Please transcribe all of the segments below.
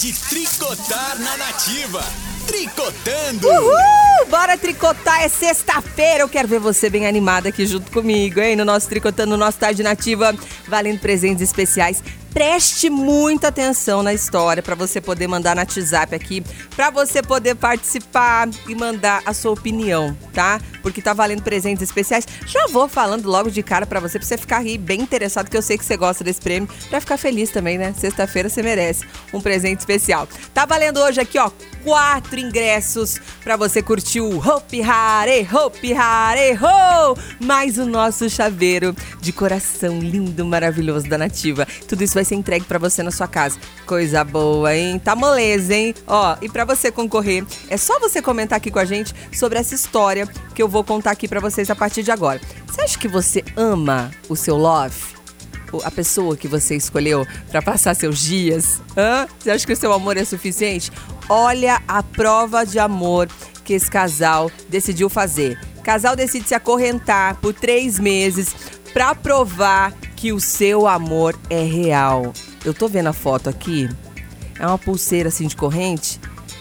de tricotar na nativa. Tricotando! Uhul! Bora tricotar, é sexta-feira. Eu quero ver você bem animada aqui junto comigo, hein? No nosso Tricotando, no nosso Tarde Nativa, valendo presentes especiais. Preste muita atenção na história para você poder mandar no WhatsApp aqui, para você poder participar e mandar a sua opinião, tá? Porque tá valendo presentes especiais. Já vou falando logo de cara para você, pra você ficar aí bem interessado, que eu sei que você gosta desse prêmio, pra ficar feliz também, né? Sexta-feira você merece um presente especial. Tá valendo hoje aqui, ó, quatro ingressos para você curtir o Hope Hare, Hope Hare, Ho! Mais o nosso chaveiro de coração lindo, maravilhoso da Nativa. Tudo isso vai ser entregue para você na sua casa. Coisa boa, hein? Tá moleza, hein? Ó, e para você concorrer, é só você comentar aqui com a gente sobre essa história que eu vou contar aqui para vocês a partir de agora. Você acha que você ama o seu love? a pessoa que você escolheu para passar seus dias? Hã? Você acha que o seu amor é suficiente? Olha a prova de amor que esse casal decidiu fazer. O casal decide se acorrentar por três meses para provar que o seu amor é real. Eu tô vendo a foto aqui. É uma pulseira assim de corrente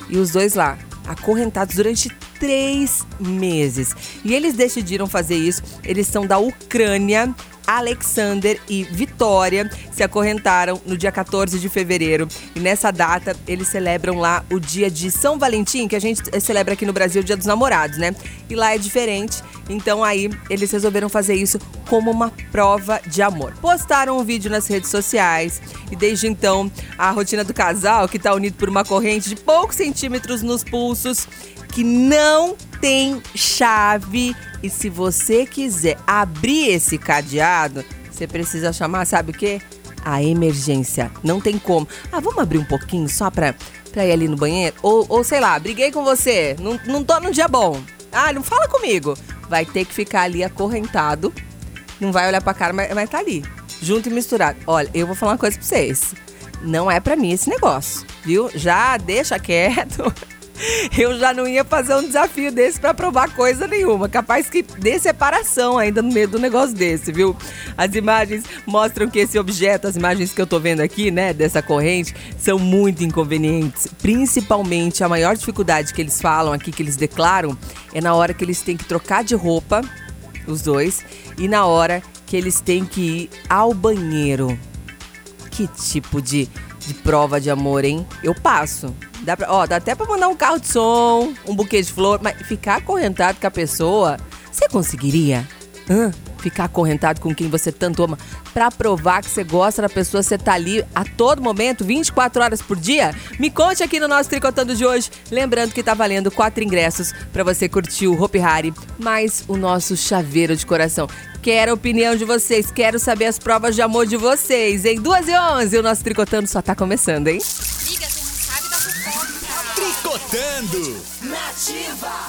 e os dois lá acorrentados durante três meses. E eles decidiram fazer isso. Eles são da Ucrânia Alexander e Vitória se acorrentaram no dia 14 de fevereiro. E nessa data, eles celebram lá o dia de São Valentim, que a gente celebra aqui no Brasil o Dia dos Namorados, né? E lá é diferente. Então aí eles resolveram fazer isso como uma prova de amor. Postaram um vídeo nas redes sociais e desde então a rotina do casal, que está unido por uma corrente de poucos centímetros nos pulsos, que não tem chave e se você quiser abrir esse cadeado, você precisa chamar, sabe o quê? A emergência. Não tem como. Ah, vamos abrir um pouquinho só pra, pra ir ali no banheiro? Ou, ou sei lá, briguei com você, não, não tô num dia bom. Ah, não fala comigo. Vai ter que ficar ali acorrentado. Não vai olhar pra cara, mas, mas tá ali. Junto e misturado. Olha, eu vou falar uma coisa pra vocês. Não é pra mim esse negócio, viu? Já deixa quieto. eu já não ia fazer um desafio desse para provar coisa nenhuma. Capaz que dê separação ainda no meio do negócio desse, viu? As imagens mostram que esse objeto, as imagens que eu tô vendo aqui, né, dessa corrente, são muito inconvenientes. Principalmente a maior dificuldade que eles falam aqui, que eles declaram, é na hora que eles têm que trocar de roupa, os dois, e na hora que eles têm que ir ao banheiro. Que tipo de, de prova de amor, hein? Eu passo. Dá, pra, ó, dá até pra mandar um carro de som, um buquê de flor, mas ficar acorrentado com a pessoa, você conseguiria? Hã? Ficar acorrentado com quem você tanto ama pra provar que você gosta da pessoa, você tá ali a todo momento, 24 horas por dia? Me conte aqui no nosso Tricotando de hoje. Lembrando que tá valendo quatro ingressos para você curtir o Hopi Hari, mais o nosso chaveiro de coração. Quero a opinião de vocês, quero saber as provas de amor de vocês. Em 2 e 11, o nosso Tricotando só tá começando, hein? Tricotando. Nativa.